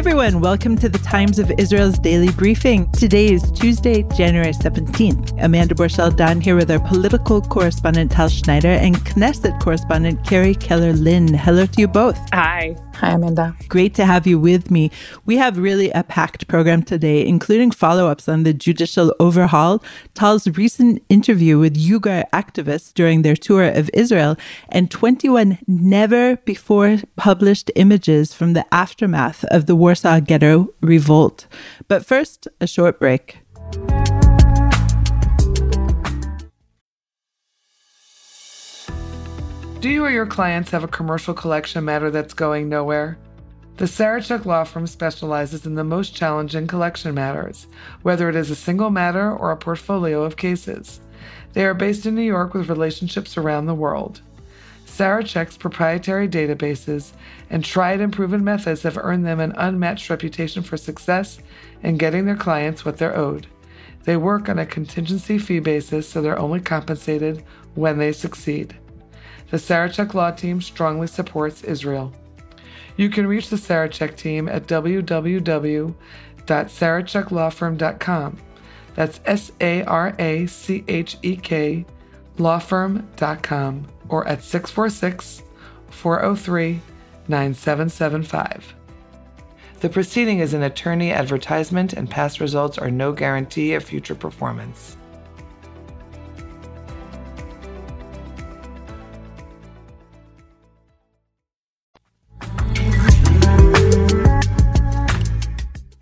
everyone. Welcome to the Times of Israel's daily briefing. Today is Tuesday, January 17th. Amanda Borschel Dan here with our political correspondent Tal Schneider and Knesset correspondent Carrie Keller Lynn. Hello to you both. Hi. Hi, Amanda. Great to have you with me. We have really a packed program today, including follow ups on the judicial overhaul, Tal's recent interview with Uyghur activists during their tour of Israel, and 21 never before published images from the aftermath of the Warsaw Ghetto revolt. But first, a short break. Do you or your clients have a commercial collection matter that's going nowhere? The Sarachek Law Firm specializes in the most challenging collection matters, whether it is a single matter or a portfolio of cases. They are based in New York with relationships around the world. Sarachek's proprietary databases and tried and proven methods have earned them an unmatched reputation for success in getting their clients what they're owed. They work on a contingency fee basis, so they're only compensated when they succeed. The Sarachek Law Team strongly supports Israel. You can reach the Sarachek team at www.saracheklawfirm.com. That's S A R A C H E K lawfirm.com or at 646 403 9775. The proceeding is an attorney advertisement, and past results are no guarantee of future performance.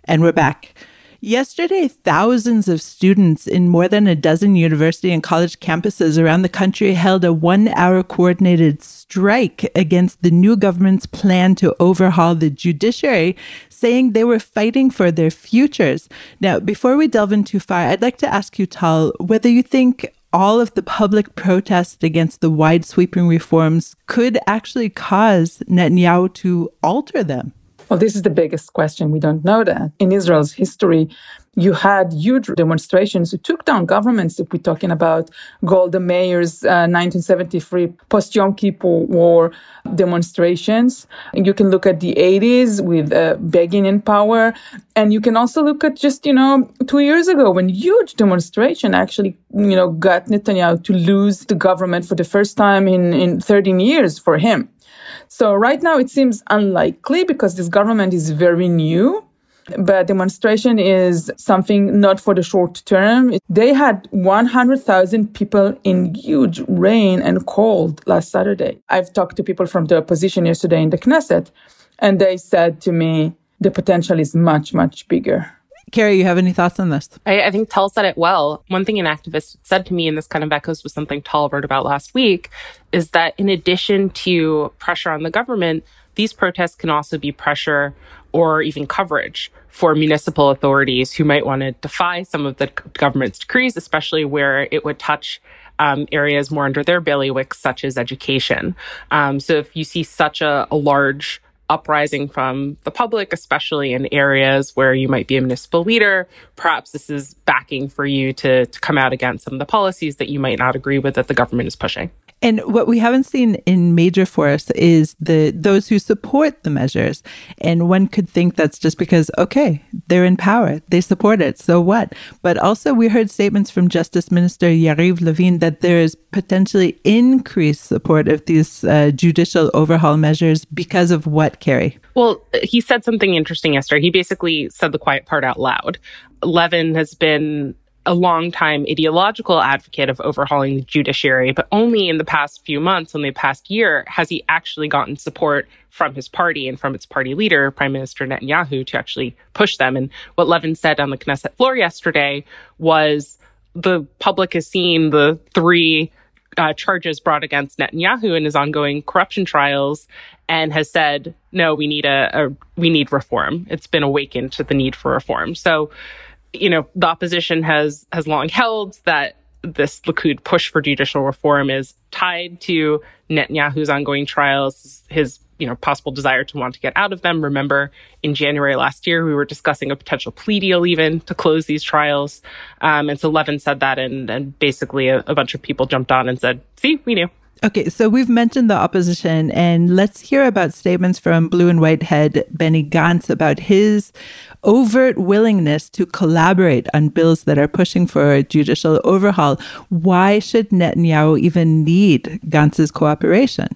And we're back. Yesterday, thousands of students in more than a dozen university and college campuses around the country held a one hour coordinated strike against the new government's plan to overhaul the judiciary, saying they were fighting for their futures. Now, before we delve in too far, I'd like to ask you, Tal, whether you think all of the public protest against the wide sweeping reforms could actually cause Netanyahu to alter them. Well, this is the biggest question. We don't know that. In Israel's history, you had huge demonstrations who took down governments. If we're talking about Golda Meir's uh, 1973 post Yom Kippur War demonstrations, and you can look at the 80s with uh, Begin in power, and you can also look at just you know two years ago when huge demonstration actually you know got Netanyahu to lose the government for the first time in in 13 years for him. So right now it seems unlikely because this government is very new. But demonstration is something not for the short term. They had 100,000 people in huge rain and cold last Saturday. I've talked to people from the opposition yesterday in the Knesset, and they said to me, the potential is much, much bigger. Carrie, you have any thoughts on this? I, I, think Tal said it well. One thing an activist said to me, and this kind of echoes with something Tal wrote about last week, is that in addition to pressure on the government, these protests can also be pressure or even coverage for municipal authorities who might want to defy some of the government's decrees, especially where it would touch um, areas more under their bailiwick, such as education. Um, so if you see such a, a large uprising from the public, especially in areas where you might be a municipal leader. Perhaps this is backing for you to, to come out against some of the policies that you might not agree with that the government is pushing. And what we haven't seen in major force is the those who support the measures. And one could think that's just because, okay, they're in power, they support it, so what? But also, we heard statements from Justice Minister Yariv Levin that there is potentially increased support of these uh, judicial overhaul measures because of what, Carrie? Well, he said something interesting yesterday. He basically said the quiet part out loud. Levin has been a long-time ideological advocate of overhauling the judiciary, but only in the past few months, in the past year, has he actually gotten support from his party and from its party leader, Prime Minister Netanyahu, to actually push them. And what Levin said on the Knesset floor yesterday was the public has seen the three uh, charges brought against Netanyahu in his ongoing corruption trials and has said, no, we need a, a we need reform. It's been awakened to the need for reform. So you know, the opposition has has long held that this Likud push for judicial reform is tied to Netanyahu's ongoing trials, his you know possible desire to want to get out of them. Remember, in January last year, we were discussing a potential plea deal even to close these trials, um, and so Levin said that, and and basically a, a bunch of people jumped on and said, "See, we knew." Okay, so we've mentioned the opposition, and let's hear about statements from blue and white head Benny Gantz about his overt willingness to collaborate on bills that are pushing for a judicial overhaul. Why should Netanyahu even need Gantz's cooperation?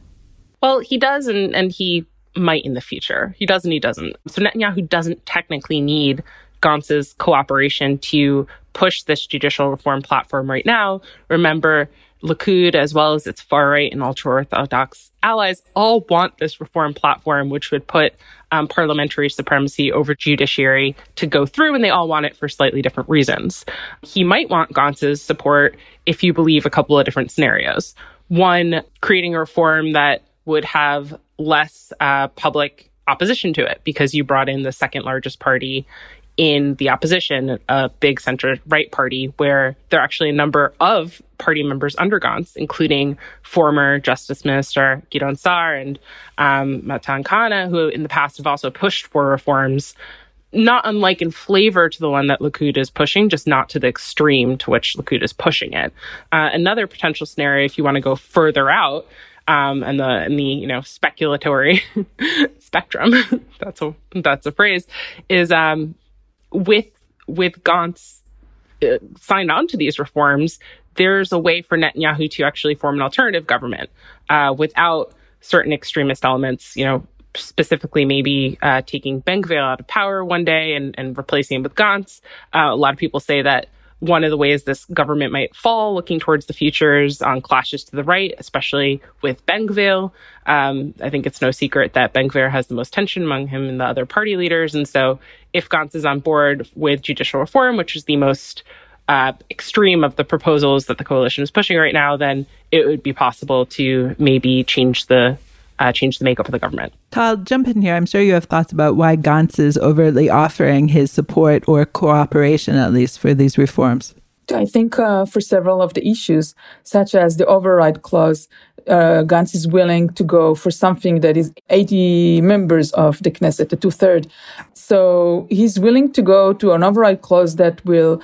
Well, he does, and, and he might in the future. He does and he doesn't. So Netanyahu doesn't technically need Gantz's cooperation to push this judicial reform platform right now. Remember, Likud, as well as its far right and ultra orthodox allies, all want this reform platform, which would put um, parliamentary supremacy over judiciary to go through, and they all want it for slightly different reasons. He might want Gantz's support if you believe a couple of different scenarios. One, creating a reform that would have less uh, public opposition to it because you brought in the second largest party in the opposition, a big center right party, where there are actually a number of party members under Gantz, including former Justice Minister Gideon Sa'ar and um, Matan Kahana, who in the past have also pushed for reforms, not unlike in flavor to the one that Likud is pushing, just not to the extreme to which Likud is pushing it. Uh, another potential scenario, if you want to go further out, um, and the and the you know speculatory spectrum that's a that's a phrase is um, with with Gantz uh, signed on to these reforms, there's a way for Netanyahu to actually form an alternative government uh, without certain extremist elements, you know, specifically maybe uh, taking Ben Gvir out of power one day and, and replacing him with Gantz. Uh, a lot of people say that one of the ways this government might fall, looking towards the futures on clashes to the right, especially with Ben Gvir. Um, I think it's no secret that Ben Gvir has the most tension among him and the other party leaders. And so if Gantz is on board with judicial reform, which is the most uh, extreme of the proposals that the coalition is pushing right now, then it would be possible to maybe change the uh, change the makeup of the government. Tal, jump in here. I'm sure you have thoughts about why Gantz is overtly offering his support or cooperation, at least, for these reforms. I think uh, for several of the issues, such as the override clause, uh, Gantz is willing to go for something that is 80 members of the Knesset, the two third. So he's willing to go to an override clause that will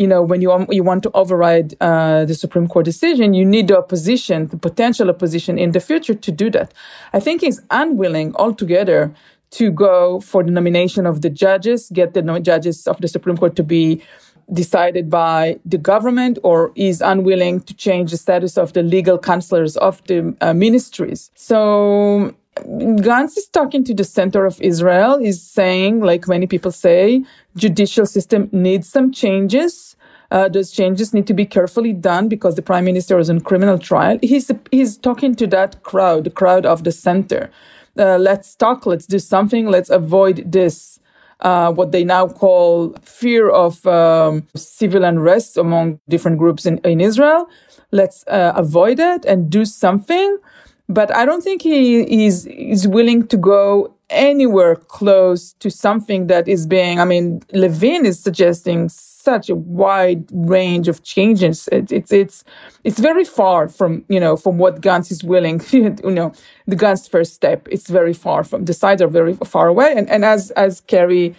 you know, when you, you want to override uh, the Supreme Court decision, you need the opposition, the potential opposition in the future to do that. I think he's unwilling altogether to go for the nomination of the judges, get the judges of the Supreme Court to be decided by the government, or is unwilling to change the status of the legal counselors of the uh, ministries. So Gantz is talking to the center of Israel, is saying, like many people say, judicial system needs some changes. Uh, those changes need to be carefully done because the prime minister is on criminal trial. He's he's talking to that crowd, the crowd of the center. Uh, let's talk. Let's do something. Let's avoid this. Uh, what they now call fear of um, civil unrest among different groups in, in Israel. Let's uh, avoid it and do something. But I don't think he is is willing to go anywhere close to something that is being. I mean, Levin is suggesting such a wide range of changes. It, it's it's it's very far from you know from what Gantz is willing. you know, the Gantz first step. It's very far from the sides are very far away. And and as as Carrie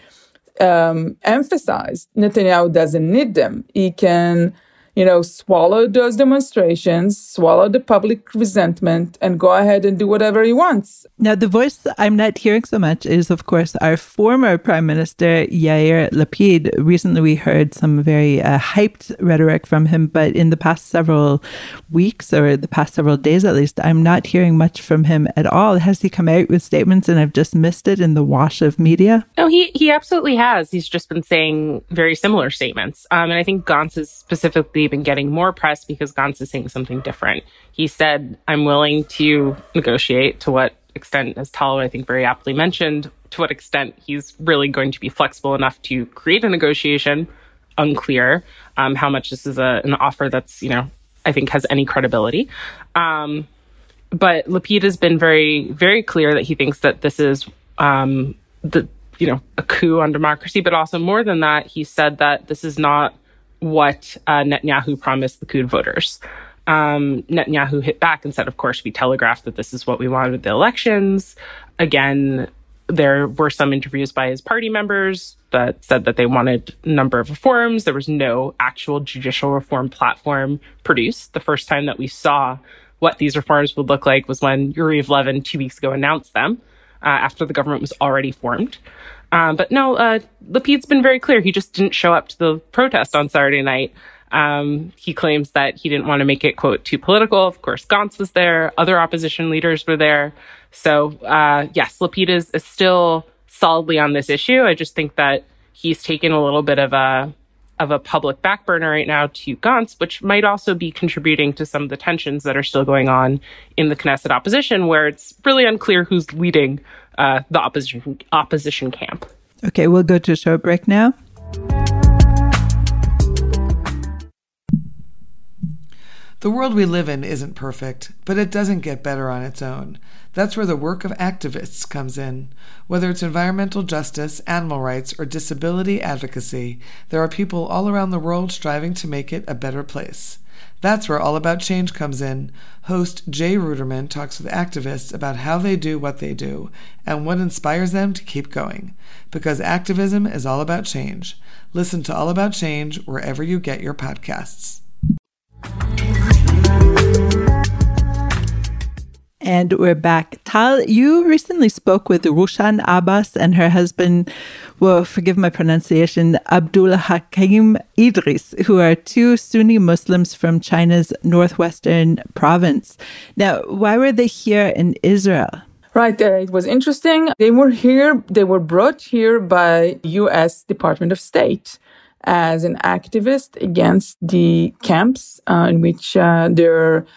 um, emphasized, Netanyahu doesn't need them. He can you know, swallow those demonstrations, swallow the public resentment, and go ahead and do whatever he wants. Now, the voice I'm not hearing so much is, of course, our former Prime Minister, Yair Lapid. Recently, we heard some very uh, hyped rhetoric from him, but in the past several weeks, or the past several days at least, I'm not hearing much from him at all. Has he come out with statements and I've just missed it in the wash of media? No, he, he absolutely has. He's just been saying very similar statements. Um, and I think Gantz is specifically been getting more press because Gantz is saying something different. He said, I'm willing to negotiate to what extent, as Tal, I think, very aptly mentioned, to what extent he's really going to be flexible enough to create a negotiation. Unclear um, how much this is a, an offer that's, you know, I think has any credibility. Um, but Lapid has been very, very clear that he thinks that this is um, the, you know, a coup on democracy. But also more than that, he said that this is not what uh, Netanyahu promised the Likud voters. Um, Netanyahu hit back and said, of course, we telegraphed that this is what we wanted with the elections. Again, there were some interviews by his party members that said that they wanted a number of reforms. There was no actual judicial reform platform produced. The first time that we saw what these reforms would look like was when Yariv Levin two weeks ago announced them uh, after the government was already formed. Um, but no, uh, Lapid's been very clear. He just didn't show up to the protest on Saturday night. Um, he claims that he didn't want to make it, quote, too political. Of course, Gantz was there. Other opposition leaders were there. So, uh, yes, Lapid is, is still solidly on this issue. I just think that he's taken a little bit of a of a public back burner right now to Gantz, which might also be contributing to some of the tensions that are still going on in the Knesset opposition, where it's really unclear who's leading uh, the opposition opposition camp. Okay, we'll go to a short break now. The world we live in isn't perfect, but it doesn't get better on its own. That's where the work of activists comes in. Whether it's environmental justice, animal rights, or disability advocacy, there are people all around the world striving to make it a better place. That's where All About Change comes in. Host Jay Ruderman talks with activists about how they do what they do and what inspires them to keep going. Because activism is all about change. Listen to All About Change wherever you get your podcasts. And we're back. Tal, you recently spoke with Rushan Abbas and her husband, well, forgive my pronunciation, Abdul Hakim Idris, who are two Sunni Muslims from China's northwestern province. Now, why were they here in Israel? Right, uh, it was interesting. They were here, they were brought here by US Department of State as an activist against the camps uh, in which uh, their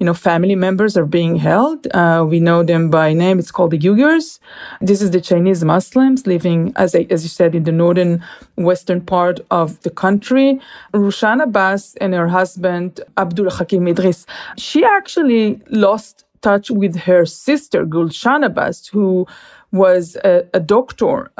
you know, family members are being held. Uh, we know them by name. It's called the Uyghurs. This is the Chinese Muslims living, as I, as you said, in the northern western part of the country. Rushan Abbas and her husband Abdul Hakim Idris. She actually lost touch with her sister Gulshan Abbas, who was a, a doctor,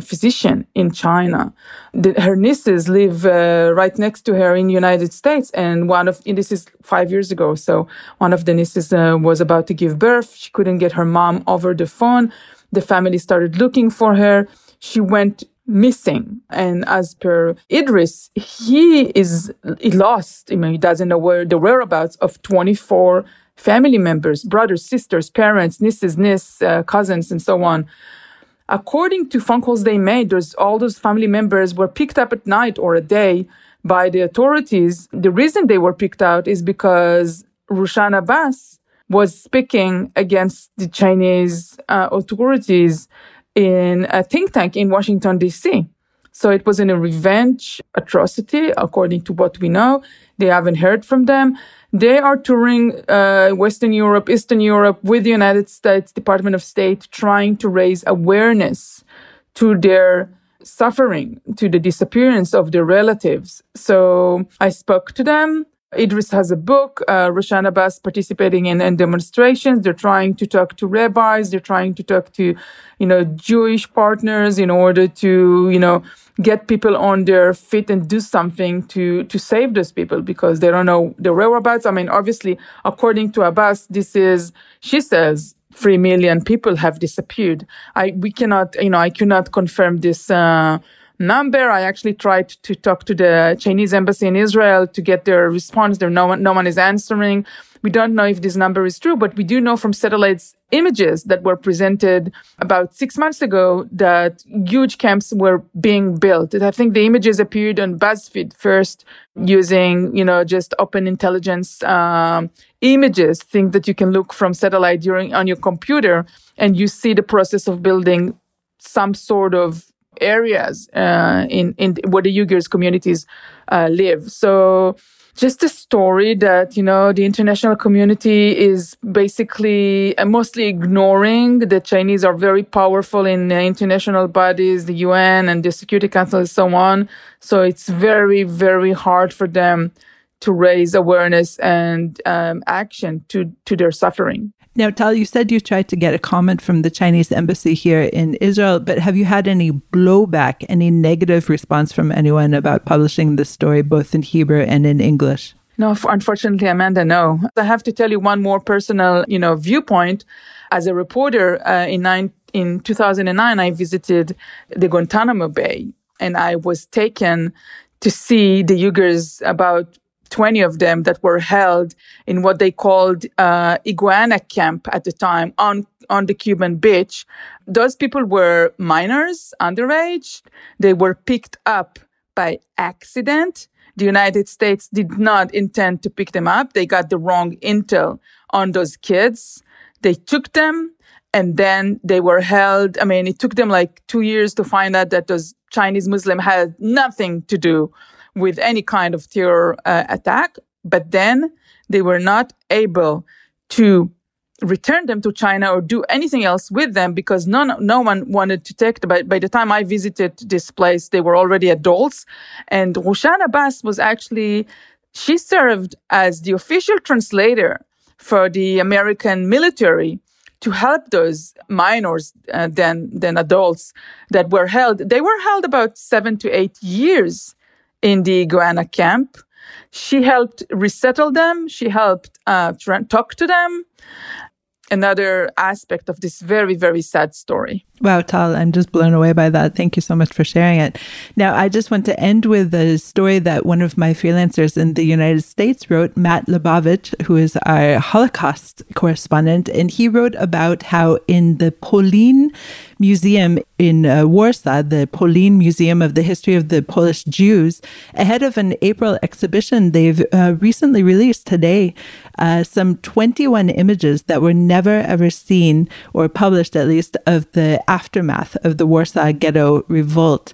physician in China. The, her nieces live uh, right next to her in the United States, and one of this is five years ago. So one of the nieces uh, was about to give birth. She couldn't get her mom over the phone. The family started looking for her. She went missing. And as per Idris, he is lost. I mean, he doesn't know where the whereabouts of 24 family members, brothers, sisters, parents, nieces, nieces, uh, cousins, and so on. According to phone calls they made, there's all those family members were picked up at night or a day by the authorities. The reason they were picked out is because Rushan Abbas was speaking against the Chinese uh, authorities in a think tank in Washington, D.C. So it was in a revenge atrocity, according to what we know. They haven't heard from them. They are touring uh, Western Europe, Eastern Europe with the United States Department of State, trying to raise awareness to their suffering, to the disappearance of their relatives. So I spoke to them. Idris has a book. Uh, Rushan Abbas participating in, in demonstrations. They're trying to talk to rabbis. They're trying to talk to, you know, Jewish partners in order to, you know, get people on their feet and do something to to save those people because they don't know the whereabouts. I mean, obviously, according to Abbas, this is she says three million people have disappeared. I we cannot, you know, I cannot confirm this. Uh, number. I actually tried to talk to the Chinese embassy in Israel to get their response. There, no one, no one is answering. We don't know if this number is true, but we do know from satellites images that were presented about six months ago that huge camps were being built. I think the images appeared on BuzzFeed first using, you know, just open intelligence um, images, things that you can look from satellite during on your computer, and you see the process of building some sort of areas uh, in in where the Uyghurs communities uh, live. So just a story that you know the international community is basically uh, mostly ignoring the chinese are very powerful in international bodies the un and the security council and so on so it's very very hard for them to raise awareness and um, action to to their suffering now, Tal, you said you tried to get a comment from the Chinese embassy here in Israel, but have you had any blowback, any negative response from anyone about publishing this story both in Hebrew and in English? No, unfortunately, Amanda, no. I have to tell you one more personal, you know, viewpoint. As a reporter uh, in nine, in 2009, I visited the Guantanamo Bay, and I was taken to see the Uyghurs about 20 of them that were held in what they called uh, iguana camp at the time on on the Cuban beach. Those people were minors, underage. They were picked up by accident. The United States did not intend to pick them up. They got the wrong intel on those kids. They took them and then they were held. I mean, it took them like two years to find out that those Chinese Muslim had nothing to do with any kind of terror uh, attack. But then they were not able to return them to China or do anything else with them because none, no one wanted to take them. By, by the time I visited this place, they were already adults. And Rushan Abbas was actually, she served as the official translator for the American military to help those minors uh, than, than adults that were held. They were held about seven to eight years in the Iguana camp. She helped resettle them. She helped uh, talk to them another aspect of this very, very sad story. Wow, Tal, I'm just blown away by that. Thank you so much for sharing it. Now, I just want to end with a story that one of my freelancers in the United States wrote, Matt Lebovic, who is our Holocaust correspondent, and he wrote about how in the Polin Museum in uh, Warsaw, the Polin Museum of the History of the Polish Jews, ahead of an April exhibition, they've uh, recently released today uh, some 21 images that were never ever seen or published, at least, of the aftermath of the Warsaw Ghetto Revolt.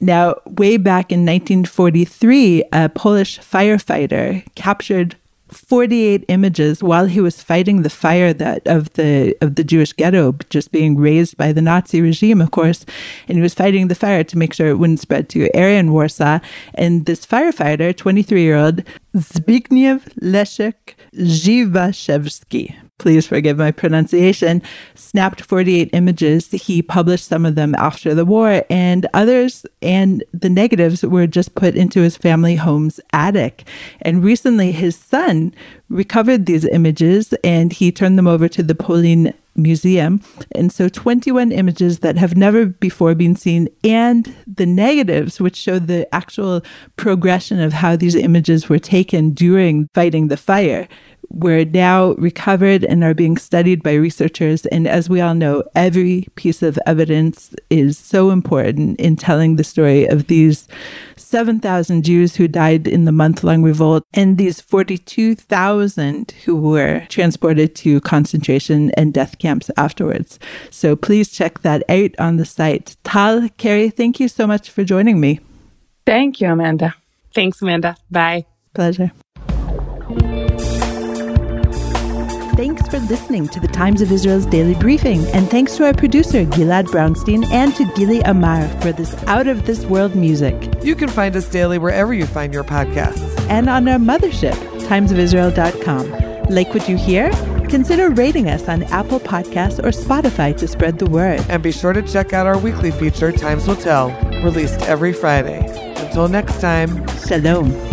Now, way back in 1943, a Polish firefighter captured 48 images while he was fighting the fire that of the of the Jewish ghetto just being raised by the Nazi regime, of course, and he was fighting the fire to make sure it wouldn't spread to area in Warsaw. And this firefighter, 23 year old Zbigniew Leszek Zivashevsky, please forgive my pronunciation, snapped 48 images. He published some of them after the war, and others and the negatives were just put into his family home's attic. And recently, his son recovered these images and he turned them over to the Polin Museum. And so 21 images that have never before been seen, and the negatives, which show the actual progression of how these images were taken during fighting the fire were now recovered and are being studied by researchers. And as we all know, every piece of evidence is so important in telling the story of these 7,000 Jews who died in the month long revolt and these 42,000 who were transported to concentration and death camps afterwards. So please check that out on the site. Tal, Carrie, thank you so much for joining me. Thank you, Amanda. Thanks, Amanda. Bye. Pleasure. Thanks for listening to the Times of Israel's daily briefing. And thanks to our producer, Gilad Brownstein, and to Gili Amar for this out of this world music. You can find us daily wherever you find your podcasts. And on our mothership, timesofisrael.com. Like what you hear? Consider rating us on Apple Podcasts or Spotify to spread the word. And be sure to check out our weekly feature, Times Will Tell, released every Friday. Until next time, Shalom.